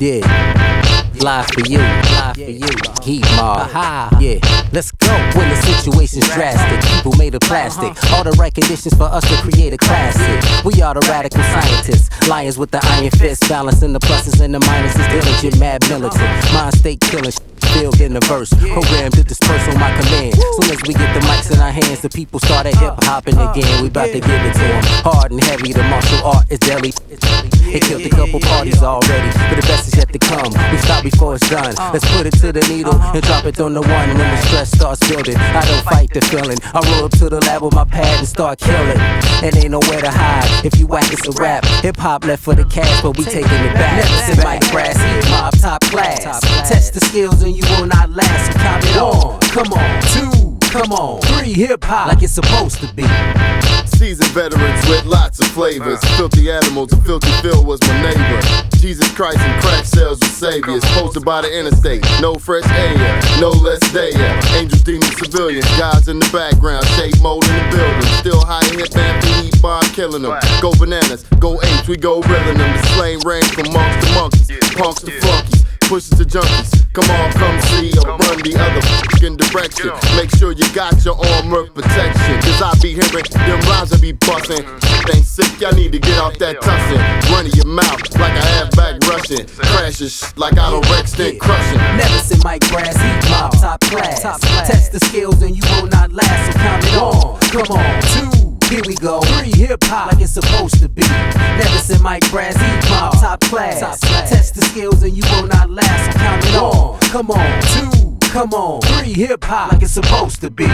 Yeah. Live for you, live for you. Heat mob. Yeah, let's go. When the situation's drastic, people made of plastic. Uh-huh. All the right conditions for us to create a classic. We are the radical scientists, lions with the iron fist, balancing the pluses and the minuses. Diligent, mad militant, uh-huh. mind state killing. Filled in the verse, programmed to disperse on my command. Soon as we get the mics in our hands, the people started uh-huh. hip hopping again. We bout to give it to them. Hard and heavy, the martial art is deadly. It killed a couple parties already, but the best is yet to come. We stop before it's done. Uh. Let's put it to the needle uh-huh. and drop it on the one when the stress starts building. I don't fight the feeling. I roll up to the lab with my pad and start killing. And ain't nowhere to hide. If you whack, it's a rap. Hip hop left for the cash, but we taking it back. Never sit Mike Brassy, mob top class. Test the skills and you will not last. So count it on. Come on, two. Come on, free hip hop like it's supposed to be. Seasoned veterans with lots of flavors. Filthy animals and filthy Phil was my neighbor. Jesus Christ and crack sales were saviors. Posted by the interstate. No fresh air, no less day. Angels, demons, civilians. Guys in the background. Shade mold in the building. Still high hit band for heat bomb killing them. Go bananas, go apes, we go reeling them. The slang range from monks to monkeys, punks to flunkies pushes to junkies. Come on, come see or run the other fucking direction. Make sure you got your armor protection. Cause I be hearing them rhymes I be bustin'. Mm-hmm. Ain't sick, y'all need to get off that tussin'. Running your mouth like I have back rushing. Crashes like I don't wreck stick crushing. Medicine Mike Brass, heat mob, top class. top Test the skills and you will not last. So count it on. Come on, two. Here we go. Three hip hop like it's supposed to be. Never Medicine Mike Brass, heat mob, top class. Test the skills and you will not last. So count it on. Come on, two. Come on, three hip hop like it's supposed to be.